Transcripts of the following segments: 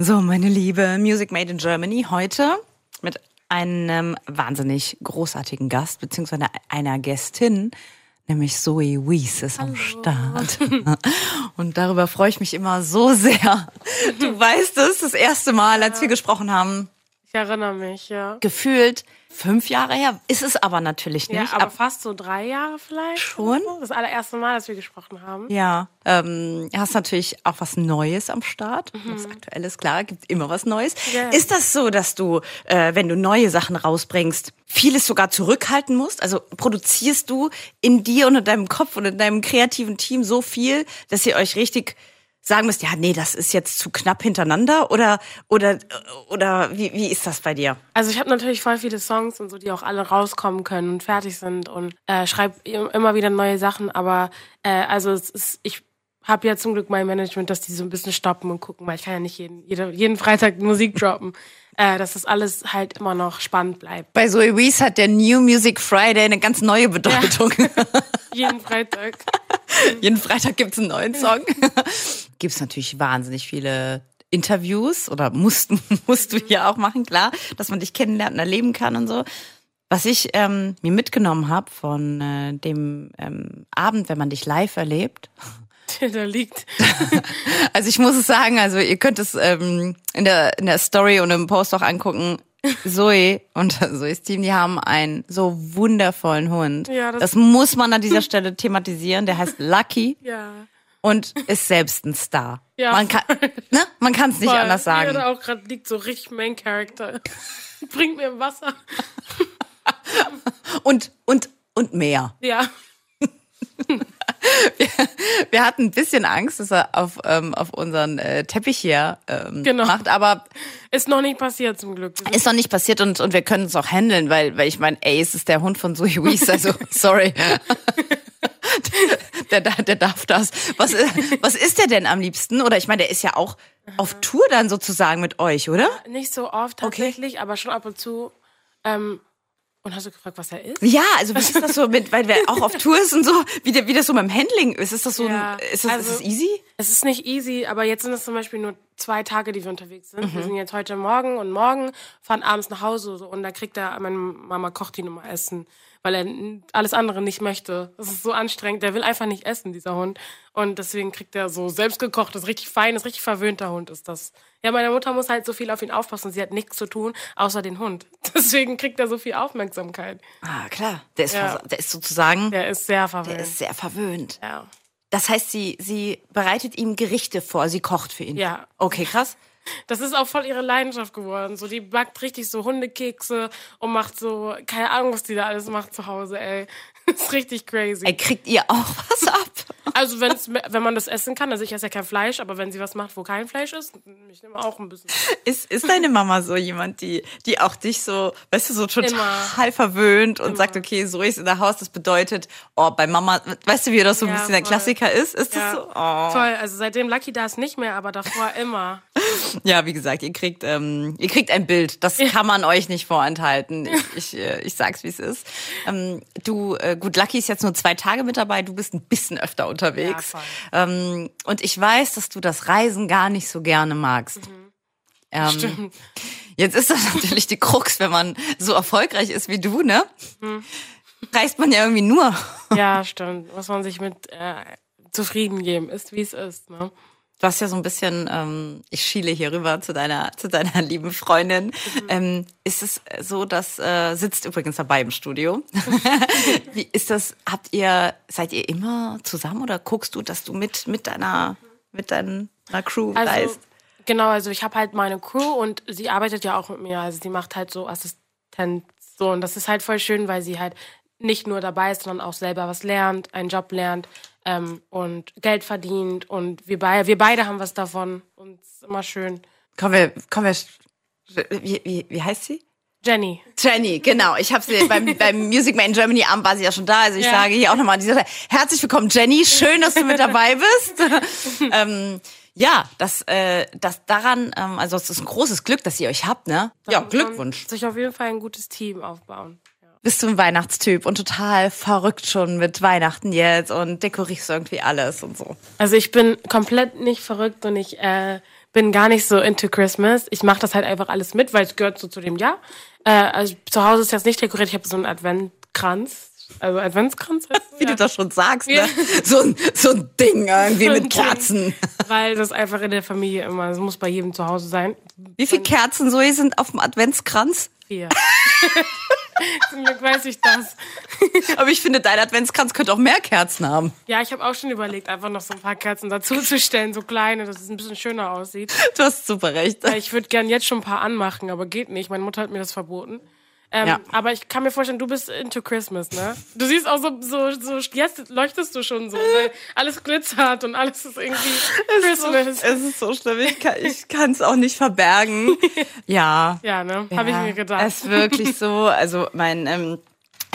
So, meine Liebe, Music Made in Germany heute mit einem wahnsinnig großartigen Gast, beziehungsweise einer Gästin, nämlich Zoe Wies ist am Start. Und darüber freue ich mich immer so sehr. Du weißt es, das erste Mal, als wir gesprochen haben, Ich erinnere mich, ja. gefühlt fünf Jahre her. Ist es aber natürlich nicht. Ja, aber Ab- fast so drei Jahre vielleicht. Schon? Das allererste Mal, dass wir gesprochen haben. Ja, ähm, hast natürlich auch was Neues am Start. Was aktuelles, klar, gibt immer was Neues. Mhm. Ja. Ist das so, dass du, äh, wenn du neue Sachen rausbringst, vieles sogar zurückhalten musst? Also produzierst du in dir und in deinem Kopf und in deinem kreativen Team so viel, dass ihr euch richtig sagen müsst, ja, nee, das ist jetzt zu knapp hintereinander oder oder oder wie, wie ist das bei dir? Also ich habe natürlich voll viele Songs und so, die auch alle rauskommen können und fertig sind und äh, schreibe immer wieder neue Sachen. Aber äh, also es ist, ich habe ja zum Glück mein Management, dass die so ein bisschen stoppen und gucken, weil ich kann ja nicht jeden, jede, jeden Freitag Musik droppen. Äh, dass das alles halt immer noch spannend bleibt. Bei Zoe Wees hat der New Music Friday eine ganz neue Bedeutung. Jeden Freitag. Jeden Freitag gibt's einen neuen Song. gibt's natürlich wahnsinnig viele Interviews oder musst, musst du hier auch machen, klar, dass man dich kennenlernen, erleben kann und so. Was ich ähm, mir mitgenommen habe von äh, dem ähm, Abend, wenn man dich live erlebt. der da liegt. Also ich muss es sagen, also ihr könnt es ähm, in, der, in der Story und im Post auch angucken. Zoe und Zoes Team, die haben einen so wundervollen Hund. Ja, das- das muss man an dieser Stelle thematisieren. Der heißt Lucky. Ja. und ist selbst ein Star. Ja, man kann ne? man kann es nicht anders er sagen. da auch gerade liegt, so richtig Main Character. Bringt mir Wasser. Und und und mehr. Ja. Wir hatten ein bisschen Angst, dass er auf ähm, auf unseren äh, Teppich hier ähm, Genau. macht, aber Ist noch nicht passiert zum Glück. Ist noch nicht passiert und und wir können es auch handeln, weil weil ich meine, ey, es ist der Hund von Zoe Wees, also sorry. Der, der, der darf das. Was, ist- was ist der denn am liebsten? Oder ich meine, der ist ja auch auf Tour dann sozusagen mit euch, oder? Nicht so oft tatsächlich, aber schon ab und zu. Ähm, und hast du gefragt, was er ist? Ja, also wie ist das so mit, weil der auch auf Tour ist und so, wie, der, wie das so mit dem Handling ist? Ist das so, Ja, ein, ist, das, also- ist das easy? Es ist nicht easy, aber jetzt sind es zum Beispiel nur zwei Tage, die wir unterwegs sind. Mhm. Wir sind jetzt heute Morgen und morgen, fahren abends nach Hause so, und da kriegt er, meine Mama kocht ihn immer Essen, weil er alles andere nicht möchte. Das ist so anstrengend. Der will einfach nicht essen, dieser Hund. Und deswegen kriegt er so selbstgekochtes, richtig feines, richtig verwöhnter Hund ist das. Ja, meine Mutter muss halt so viel auf ihn aufpassen. Sie hat nichts zu tun, außer den Hund. Deswegen kriegt er so viel Aufmerksamkeit. Ah, klar. Der ist, Ja. der ist sozusagen, Der ist sehr verwöhnt. der ist sehr verwöhnt. ja. Das heißt, sie, sie bereitet ihm Gerichte vor, sie kocht für ihn. Ja. Okay, krass. Das ist auch voll ihre Leidenschaft geworden. So, die backt richtig so Hundekekse und macht so, keine Ahnung, was die da alles macht zu Hause, ey. Das ist richtig crazy. Ey, kriegt ihr auch was ab? Also, wenn's, wenn man das essen kann, also ich esse ja kein Fleisch, aber wenn sie was macht, wo kein Fleisch ist, ich nehme auch ein bisschen. Ist, ist deine Mama so jemand, die, die auch dich so, weißt du, so total Immer. verwöhnt und sagt, okay, so ist in der Haus, das bedeutet, oh, bei Mama, weißt du, wie das so ein Ja, bisschen der voll. Klassiker ist? Ist das Ja, so? Oh. Voll, also seitdem Lucky da ist nicht mehr, aber davor immer. Ja, wie gesagt, ihr kriegt, ähm, ihr kriegt ein Bild. Das kann man euch nicht vorenthalten. Ich, ich, äh, ich sag's, wie es ist. Ähm, du, äh, gut, Lucky ist jetzt nur zwei Tage mit dabei. Du bist ein bisschen öfter unterwegs. Ja, ähm, und ich weiß, dass du das Reisen gar nicht so gerne magst. Ähm, Stimmt. Jetzt ist das natürlich die Krux, wenn man so erfolgreich ist wie du, ne? Reist man ja irgendwie nur. Ja, stimmt. Muss man sich mit äh, zufrieden geben, ist wie es ist, ne? Du hast ja so ein bisschen, ähm, ich schiele hier rüber zu deiner, zu deiner lieben Freundin. Ähm, ist es so, dass äh, sitzt übrigens dabei im Studio? Wie ist das? Habt ihr, seid ihr immer zusammen oder guckst du, dass du mit mit deiner mit deiner Crew Also, reist? genau, also ich habe halt meine Crew und sie arbeitet ja auch mit mir. Also sie macht halt so Assistenz. So, und das ist halt voll schön, weil sie halt nicht nur dabei ist, sondern auch selber was lernt, einen Job lernt ähm, und Geld verdient. Und wir, beide wir beide haben was davon. Und es ist immer schön. Kommen wir, kommen wir. Wie, wie, wie heißt sie? Jenny. Jenny, genau. Ich habe sie beim, beim Music Man Germany Abend war sie ja schon da. Also ich Ja. sage hier auch nochmal an dieser Stelle, herzlich willkommen, Jenny. Schön, dass du mit dabei bist. ähm, ja, das, äh, das daran, ähm, also es ist ein großes Glück, dass ihr euch habt, ne? Ja, Glückwunsch. Sich auf jeden Fall ein gutes Team aufbauen. Bist du ein Weihnachtstyp und total verrückt schon mit Weihnachten jetzt und dekorierst irgendwie alles und so. Also ich bin komplett nicht verrückt und ich äh, bin gar nicht so into Christmas. Ich mache das halt einfach alles mit, weil es gehört so zu dem Jahr. Äh, also zu Hause ist jetzt nicht dekoriert. Ich habe so einen Adventkranz. Also Adventskranz heißt Wie ja. du das schon sagst, ne? So ein, so ein Ding irgendwie So mit Ding. Kerzen. Weil das einfach in der Familie immer, es muss bei jedem zu Hause sein. Wie viele Kerzen so sind auf dem Adventskranz? Vier. Zum Glück weiß ich das. Aber ich finde, dein Adventskranz könnte auch mehr Kerzen haben. Ja, ich habe auch schon überlegt, einfach noch so ein paar Kerzen dazuzustellen, so kleine, dass es ein bisschen schöner aussieht. Du hast super recht. Ich würde gern jetzt schon ein paar anmachen, aber geht nicht. Meine Mutter hat mir das verboten. Ähm, Ja. Aber ich kann mir vorstellen, du bist into Christmas, ne? Du siehst auch so, so, so jetzt leuchtest du schon so, weil alles glitzert und alles ist irgendwie Christmas. Es ist so schlimm. Ich kann ich kann es auch nicht verbergen. Ja. ja, ne? Habe ich Ja, mir gedacht. Es ist wirklich so. Also mein, ähm,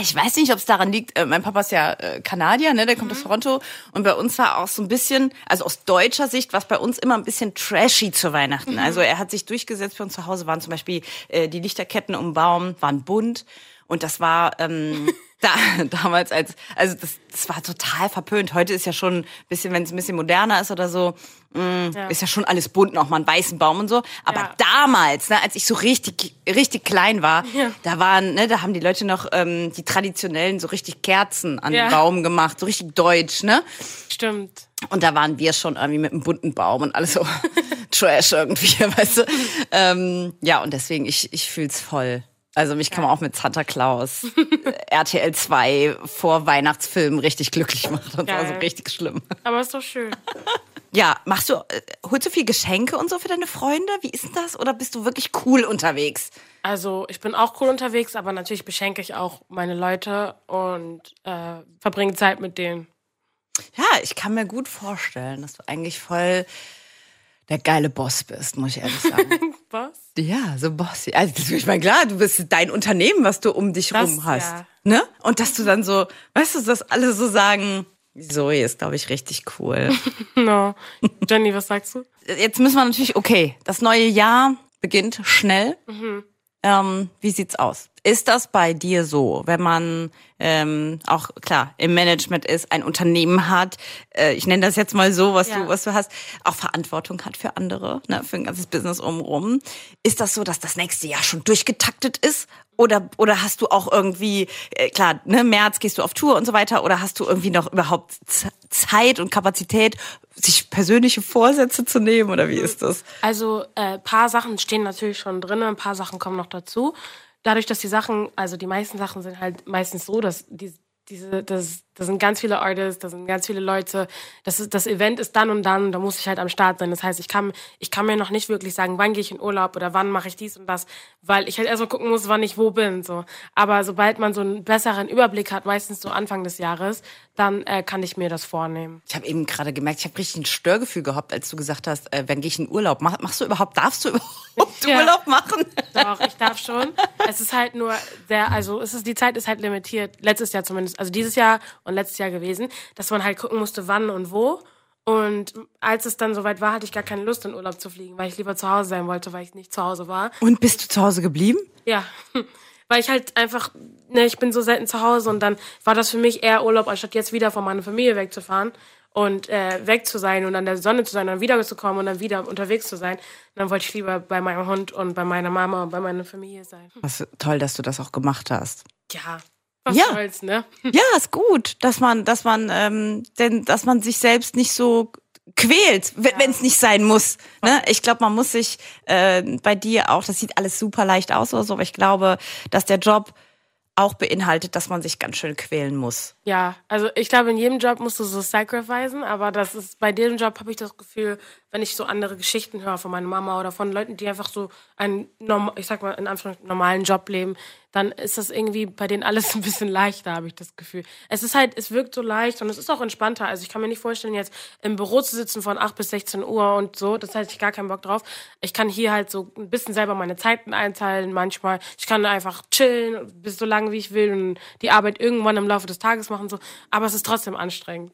ich weiß nicht, ob es daran liegt. Äh, mein Papa ist ja äh, Kanadier, ne? Der kommt Mhm. aus Toronto und bei uns war auch so ein bisschen, also aus deutscher Sicht, was bei uns immer ein bisschen trashy zu Weihnachten. Mhm. Also er hat sich durchgesetzt. Für uns zu Hause waren zum Beispiel äh, die Lichterketten um den Baum waren bunt und das war ähm, da, damals als, also das, das war total verpönt. Heute ist ja schon ein bisschen, wenn es ein bisschen moderner ist oder so, mh, Ja. ist ja schon alles bunt, noch mal einen weißen Baum und so. Aber Ja. damals, ne, als ich so richtig, richtig klein war, Ja. da waren, ne, da haben die Leute noch ähm, die traditionellen so richtig Kerzen an den Baum gemacht, so richtig deutsch, ne? Stimmt. Und da waren wir schon irgendwie mit einem bunten Baum und alles so Trash irgendwie, weißt du? Ähm, ja, und deswegen, ich, ich fühl's voll. Also mich kann man auch mit Santa Claus, äh, RTL 2 vor Weihnachtsfilmen richtig glücklich machen. Das war so richtig schlimm. Aber ist doch schön. Ja, machst du, äh, holst du viel Geschenke und so für deine Freunde? Wie ist denn das? Oder bist du wirklich cool unterwegs? Also ich bin auch cool unterwegs, aber natürlich beschenke ich auch meine Leute und äh, verbringe Zeit mit denen. Ja, ich kann mir gut vorstellen, dass du eigentlich voll der geile Boss bist, muss ich ehrlich sagen. Was? Ja, so Bossy. Also, das- ich meine, klar, du bist dein Unternehmen, was du um dich Das, rum hast. ja. Ne? Und dass du dann so, weißt du, dass alle so sagen, Zoe ist, glaube ich, richtig cool. No. Jenny, was sagst du? Jetzt müssen wir natürlich, okay, das neue Jahr beginnt schnell. Ähm, wie sieht's aus? Ist das bei dir so, wenn man ähm, auch klar im Management ist, ein Unternehmen hat, äh, ich nenne das jetzt mal so, was Ja. du was du hast, auch Verantwortung hat für andere, ne, für ein ganzes Business umrum. Ist das so, dass das nächste Jahr schon durchgetaktet ist? Oder oder hast du auch irgendwie äh, klar, ne, März gehst du auf Tour und so weiter, oder hast du irgendwie noch überhaupt Z Zeit und Kapazität, sich persönliche Vorsätze zu nehmen oder wie ist das? Also äh, paar Sachen stehen natürlich schon drin, ein paar Sachen kommen noch dazu. Dadurch, dass die Sachen, also die meisten Sachen sind halt meistens so, dass die, diese, das, das sind ganz viele Artists, da sind ganz viele Leute. Das, ist, das Event ist dann und dann, da muss ich halt am Start sein. Das heißt, ich kann, ich kann mir noch nicht wirklich sagen, wann gehe ich in Urlaub oder wann mache ich dies und das, weil ich halt erstmal gucken muss, wann ich wo bin. So. Aber sobald man so einen besseren Überblick hat, meistens so Anfang des Jahres, dann äh, kann ich mir das vornehmen. Ich habe eben gerade gemerkt, ich habe richtig ein Störgefühl gehabt, als du gesagt hast, äh, wenn gehe ich in Urlaub, mach, machst du überhaupt, darfst du überhaupt Ja. Urlaub machen? Doch, ich darf schon. Es ist halt nur sehr, also es ist, die Zeit ist halt limitiert, letztes Jahr zumindest, also dieses Jahr und letztes Jahr gewesen, dass man halt gucken musste, wann und wo. Und als es dann soweit war, hatte ich gar keine Lust, in Urlaub zu fliegen, weil ich lieber zu Hause sein wollte, weil ich nicht zu Hause war. Und bist du zu Hause geblieben? Ja, weil ich halt einfach, ne, ich bin so selten zu Hause und dann war das für mich eher Urlaub, anstatt jetzt wieder von meiner Familie wegzufahren und äh, weg zu sein und an der Sonne zu sein und dann wiederzukommen und dann wieder unterwegs zu sein. dann wollte ich lieber bei meinem Hund und bei meiner Mama und bei meiner Familie sein. Was toll, dass du das auch gemacht hast. Ja, was Ja. soll's, ne? Ja, ist gut, dass man, dass man, ähm, denn, dass man sich selbst nicht so quält, wenn es nicht sein muss. Ne? Ich glaube, man muss sich äh, bei dir auch, das sieht alles super leicht aus oder so, aber ich glaube, dass der Job auch beinhaltet, dass man sich ganz schön quälen muss. Ja, also ich glaube, in jedem Job musst du so sacrificen, aber das ist bei diesem Job habe ich das Gefühl, wenn ich so andere Geschichten höre von meiner Mama oder von Leuten, die einfach so einen, ich sag mal, in Anführungszeichen normalen Job leben, dann ist das irgendwie bei denen alles ein bisschen leichter, habe ich das Gefühl. Es ist halt, es wirkt so leicht und es ist auch entspannter. Also ich kann mir nicht vorstellen, jetzt im Büro zu sitzen von 8 bis 16 Uhr und so. Das heißt, ich gar keinen Bock drauf. Ich kann hier halt so ein bisschen selber meine Zeiten einteilen manchmal. Ich kann einfach chillen, bis so lange wie ich will und die Arbeit irgendwann im Laufe des Tages machen so. Aber es ist trotzdem anstrengend.